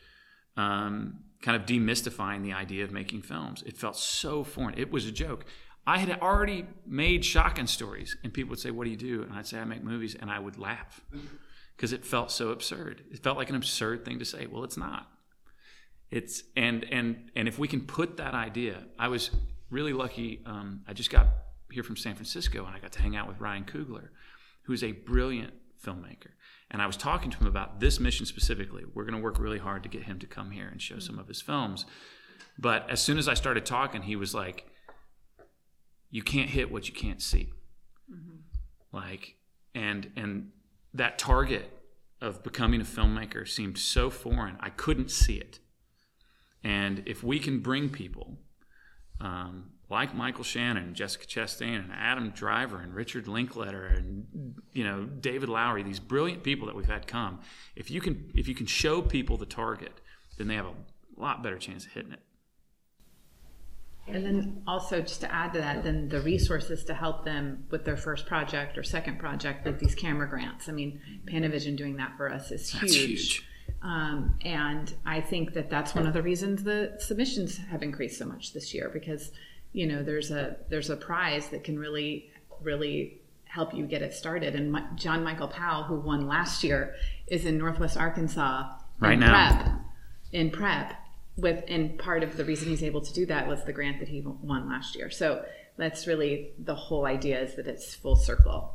um, kind of demystifying the idea of making films. It felt so foreign. It was a joke. I had already made Shotgun Stories, and people would say, "What do you do?" And I'd say, "I make movies," and I would laugh because it felt so absurd. It felt like an absurd thing to say. Well, it's not. It's and and and if we can put that idea, I was really lucky. Um, I just got here from San Francisco, and I got to hang out with Ryan Coogler, who's a brilliant filmmaker. And I was talking to him about this mission specifically. We're going to work really hard to get him to come here and show some of his films. But as soon as I started talking, he was like, "You can't hit what you can't see." Like, and and that target of becoming a filmmaker seemed so foreign. I couldn't see it. And if we can bring people um, like Michael Shannon, Jessica Chastain, and Adam Driver, and Richard Linklater, and you know David Lowery, these brilliant people that we've had come, if you can if you can show people the target, then they have a lot better chance of hitting it. And then also just to add to that, then the resources to help them with their first project or second project, like these camera grants. I mean, Panavision doing that for us is huge. That's huge. Um, and I think that that's one of the reasons the submissions have increased so much this year because you know there's a there's a prize that can really really help you get it started. And Mi- John Michael Powell, who won last year, is in Northwest Arkansas Right in now. prep in prep with and part of the reason he's able to do that was the grant that he won last year. So that's really the whole idea is that it's full circle.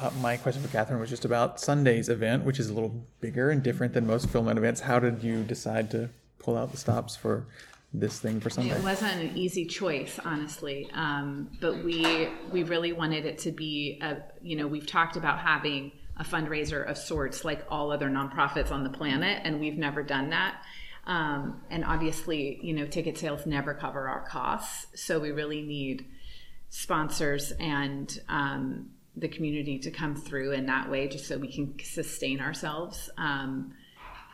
Uh, my question for Kathryn was just about Sunday's event, which is a little bigger and different than most film night events. How did you decide to pull out the stops for this thing for Sunday? It wasn't an easy choice, honestly, um, but we we really wanted it to be a. You know, we've talked about having a fundraiser of sorts, like all other nonprofits on the planet, and we've never done that. Um, and obviously, you know, ticket sales never cover our costs, so we really need sponsors and um, the community to come through in that way, just so we can sustain ourselves. Um,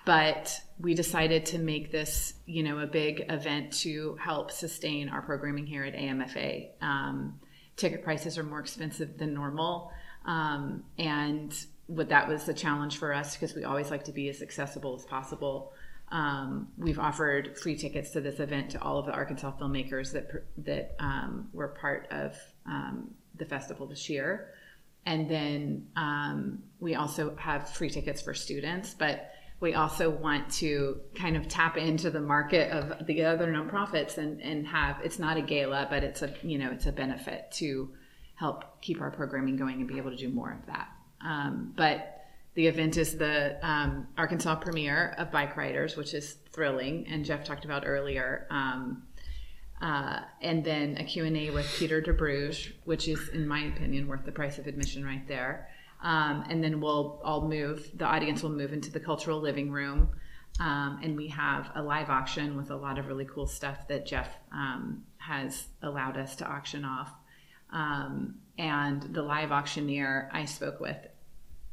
but we decided to make this you know a big event to help sustain our programming here at amfa um, ticket prices are more expensive than normal. Um, and what that was a challenge for us because we always like to be as accessible as possible. Um, we've offered free tickets to this event to all of the arkansas filmmakers that that um, were part of um, the festival this year and then um, we also have free tickets for students but we also want to kind of tap into the market of the other nonprofits and, and have it's not a gala but it's a you know it's a benefit to help keep our programming going and be able to do more of that. Um, but the event is the um, arkansas premiere of Bikeriders which is thrilling and jeff talked about earlier. Um, uh, and then a q&a with peter debruge which is in my opinion worth the price of admission right there. Um, and then we'll all move the audience will move into the cultural living room. Um, and we have a live auction with a lot of really cool stuff that jeff um, has allowed us to auction off. Um, and the live auctioneer i spoke with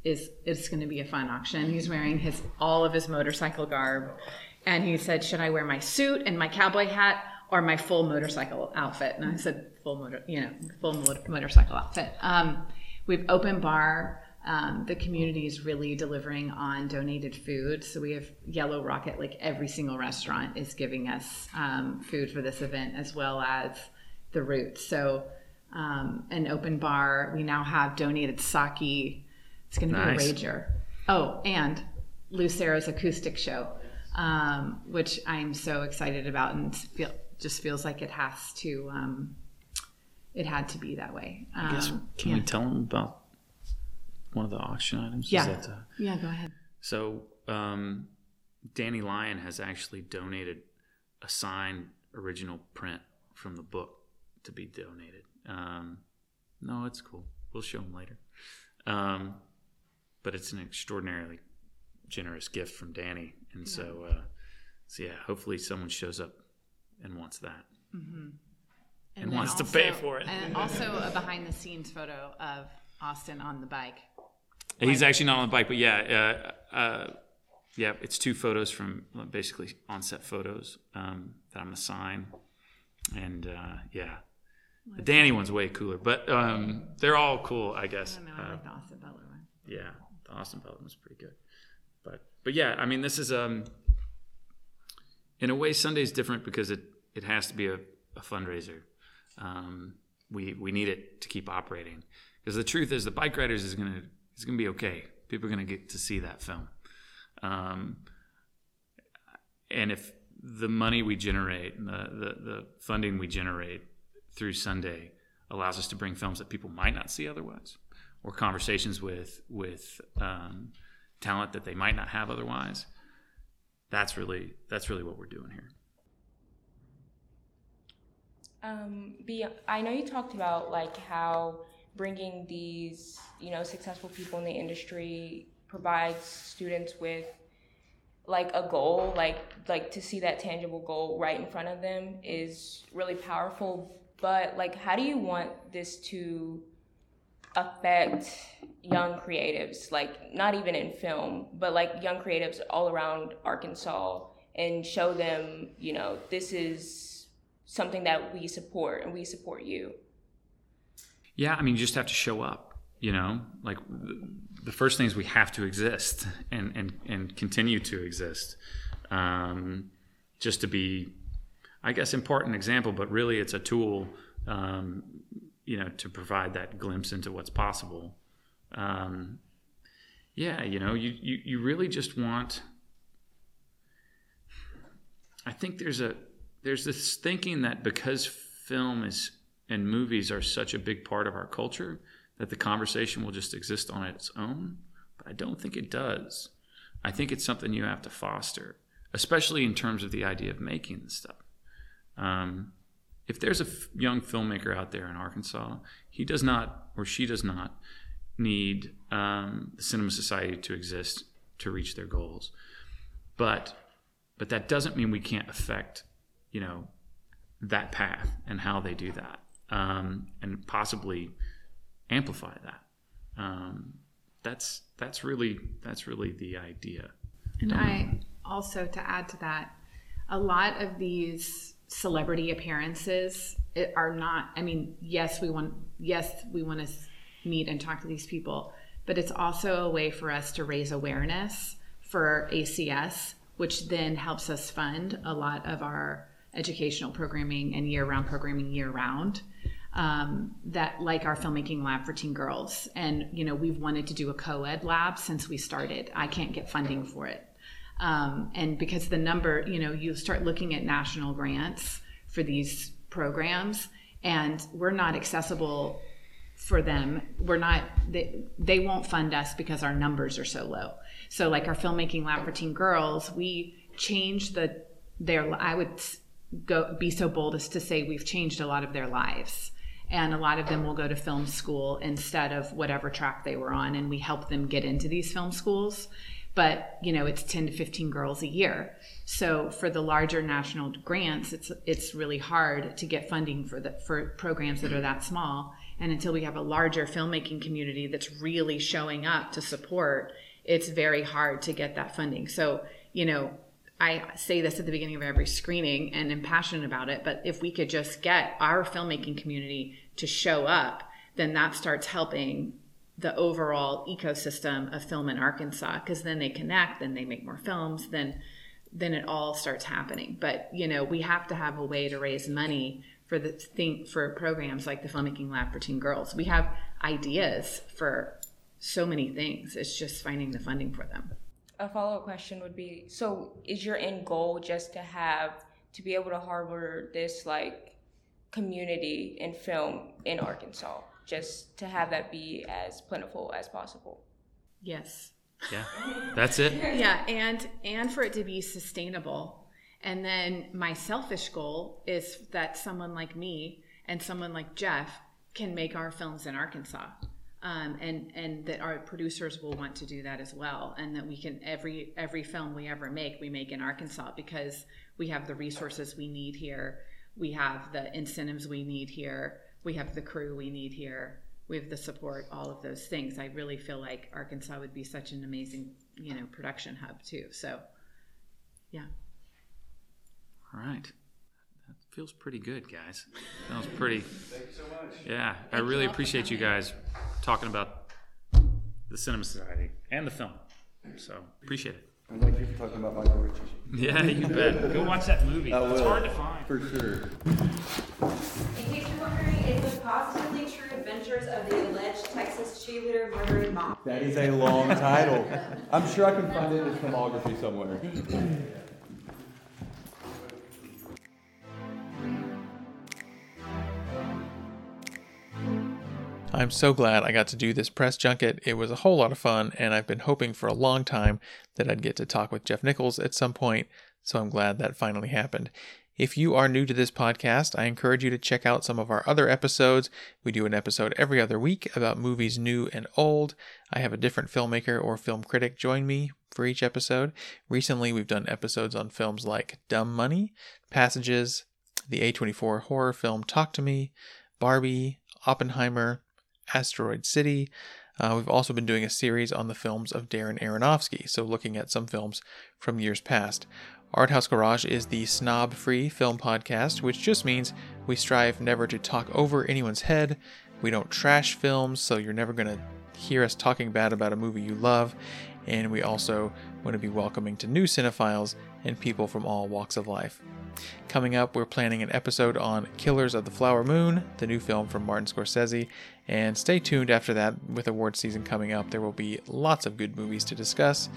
is it's going to be a fun auction. He's wearing his all of his motorcycle garb. And he said should i wear my suit and my cowboy hat or my full motorcycle outfit. And I said full motor, you know, full motor, motorcycle outfit. Um, we've open bar. Um, the community is really delivering on donated food. So we have Yellow Rocket, like every single restaurant is giving us um, food for this event, as well as the Roots. So um, an open bar. We now have donated sake. It's going to Nice. be a rager. Oh, and Lucero's acoustic show, um, which I'm so excited about, and feel just feels like it has to. Um, it had to be that way. Um, I guess, can yeah. we tell them about one of the auction items? Yeah. that, uh, Yeah, go ahead. So, um, Danny Lyon has actually donated a signed original print from the book to be donated. Um, no, it's cool. We'll show him later. Um, but it's an extraordinarily generous gift from Danny, and so, uh, so yeah, hopefully someone shows up and wants that. And then wants to pay for it. And also a behind the scenes photo of Austin on the bike. He's actually not on the bike, but yeah, uh, uh, yeah, it's two photos from uh, basically on-set photos um, that I'm gonna sign, and uh, yeah, the Danny one's way cooler, but um, they're all cool, I guess. I know, I Uh, like the Austin Butler one. yeah, the Austin Butler one's pretty good, but but yeah, I mean, this is um, in a way, Sunday's different because it it has to be a, a fundraiser. Um, we we need it to keep operating because the truth is, the Bikeriders is gonna is gonna be okay. People are gonna get to see that film, um, and if the money we generate, and the, the the funding we generate through Sunday allows us to bring films that people might not see otherwise, or conversations with with um, talent that they might not have otherwise. That's really that's really what we're doing here. Um, be, I know you talked about like how bringing these, you know, successful people in the industry provides students with like a goal, like like to see that tangible goal right in front of them is really powerful. But like, how do you want this to affect young creatives? Like, not even in film, but like young creatives all around Arkansas, and show them, you know, this is something that we support and we support you. Yeah, I mean, you just have to show up. You know, like the- first thing is we have to exist and and and continue to exist. Um, just to be, I guess, important example, but really it's a tool. Um, you know, to provide that glimpse into what's possible. Um, yeah, you know, you, you you really just want. I think there's a there's this thinking that because film is and movies are such a big part of our culture that the conversation will just exist on its own. But i don't think it does. I think it's something you have to foster especially in terms of the idea of making this stuff. Um, if there's a f- young filmmaker out there in arkansas he does not or she does not need um, the cinema society to exist to reach their goals. But but that doesn't mean we can't affect you know that path and how they do that um, and possibly amplify that um, that's that's really that's really the idea And I also, to add to that, a lot of these celebrity appearances are not. I mean, yes, we want yes we want to meet and talk to these people, but it's also a way for us to raise awareness for ACS, which then helps us fund a lot of our educational programming and year-round programming year-round um, that like our filmmaking lab for teen girls. And you know we've wanted to do a co-ed lab since we started. I can't get funding for it. Um, and because the number you know you start looking at national grants for these programs and we're not accessible for them. We're not they, they won't fund us because our numbers are so low. So like our filmmaking lab for teen girls we changed the their i would go be so bold as to say we've changed a lot of their lives. And a lot of them will go to film school instead of whatever track they were on and we help them get into these film schools. But you know it's 10 to 15 girls a year. So for the larger national grants it's it's really hard to get funding for the for programs that are that small. And until we have a larger filmmaking community that's really showing up to support it's very hard to get that funding. So you know I say this at the beginning of every screening and am passionate about it, but if we could just get our filmmaking community to show up, then that starts helping the overall ecosystem of film in Arkansas because then they connect, then they make more films, then then it all starts happening. But you know, we have to have a way to raise money for the thing for programs like the filmmaking lab for teen girls. We have ideas for so many things. It's just finding the funding for them a follow-up question would be so is your end goal just to have to be able to harbor this like community in film in arkansas? Just to have that be as plentiful as possible? Yes. Yeah. That's it? Yeah and and for it to be sustainable. And then my selfish goal is that someone like me and someone like jeff can make our films in arkansas um, and and that our producers will want to do that as well, and that we can every every film we ever make, we make in Arkansas because we have the resources we need here, we have the incentives we need here, we have the crew we need here, we have the support, all of those things. I really feel like Arkansas would be such an amazing you know production hub too. So, yeah. All right feels pretty good, guys. Sounds pretty. Thank you so much. Yeah, Thank I really appreciate you guys talking about the Cinema Society and the film. So appreciate it. I like you for talking about Michael Ritchie. Yeah, you bet. Go watch that movie. I it's hard to find. For sure. In case you're wondering, it's the positively true adventures of the alleged Texas cheerleader murdering mom. That is a long title. I'm sure I can find it in his filmography somewhere. I'm so glad I got to do this press junket. It was a whole lot of fun, and I've been hoping for a long time that I'd get to talk with Jeff Nichols at some point, so I'm glad that finally happened. If you are new to this podcast, I encourage you to check out some of our other episodes. We do an episode every other week about movies new and old. I have a different filmmaker or film critic join me for each episode. Recently, we've done episodes on films like Dumb Money, Passages, the A24 horror film Talk to Me, Barbie, Oppenheimer, Asteroid City. Uh, we've also been doing a series on the films of Darren Aronofsky, so looking at some films from years past. Arthouse Garage is the snob free film podcast, which just means we strive never to talk over anyone's head. We don't trash films, so you're never going to hear us talking bad about a movie you love. And we also want to be welcoming to new cinephiles and people from all walks of life. Coming up, we're planning an episode on Killers of the Flower Moon, the new film from Martin Scorsese, and stay tuned after that with award season coming up. There will be lots of good movies to discuss.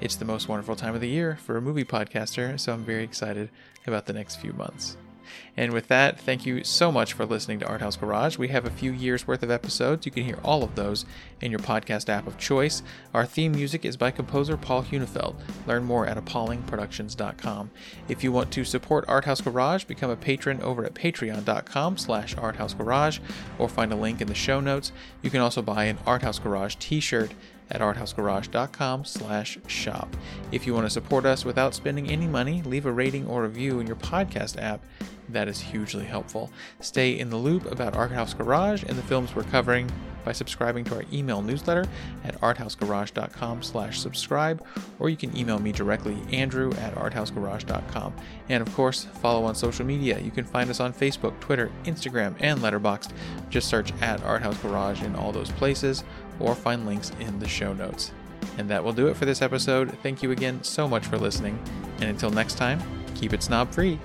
It's the most wonderful time of the year for a movie podcaster, so I'm very excited about the next few months. And with that, thank you so much for listening to Arthouse Garage. We have a few years worth of episodes. You can hear all of those in your podcast app of choice. Our theme music is by composer Paul Hunefeld. Learn more at apaulingproductions.com. If you want to support Arthouse Garage, become a patron over at patreon.com slash arthousegarage or find a link in the show notes. You can also buy an Arthouse Garage t-shirt at arthousegarage.com slash shop. If you want to support us without spending any money, leave a rating or review in your podcast app. That is hugely helpful. Stay in the loop about Arthouse Garage and the films we're covering by subscribing to our email newsletter at arthousegarage.com slash subscribe, or you can email me directly, andrew at arthousegarage.com. And of course, follow on social media. You can find us on Facebook, Twitter, Instagram, and Letterboxd. Just search at Arthouse Garage in all those places or find links in the show notes. And that will do it for this episode. Thank you again so much for listening. And until next time, keep it snob free.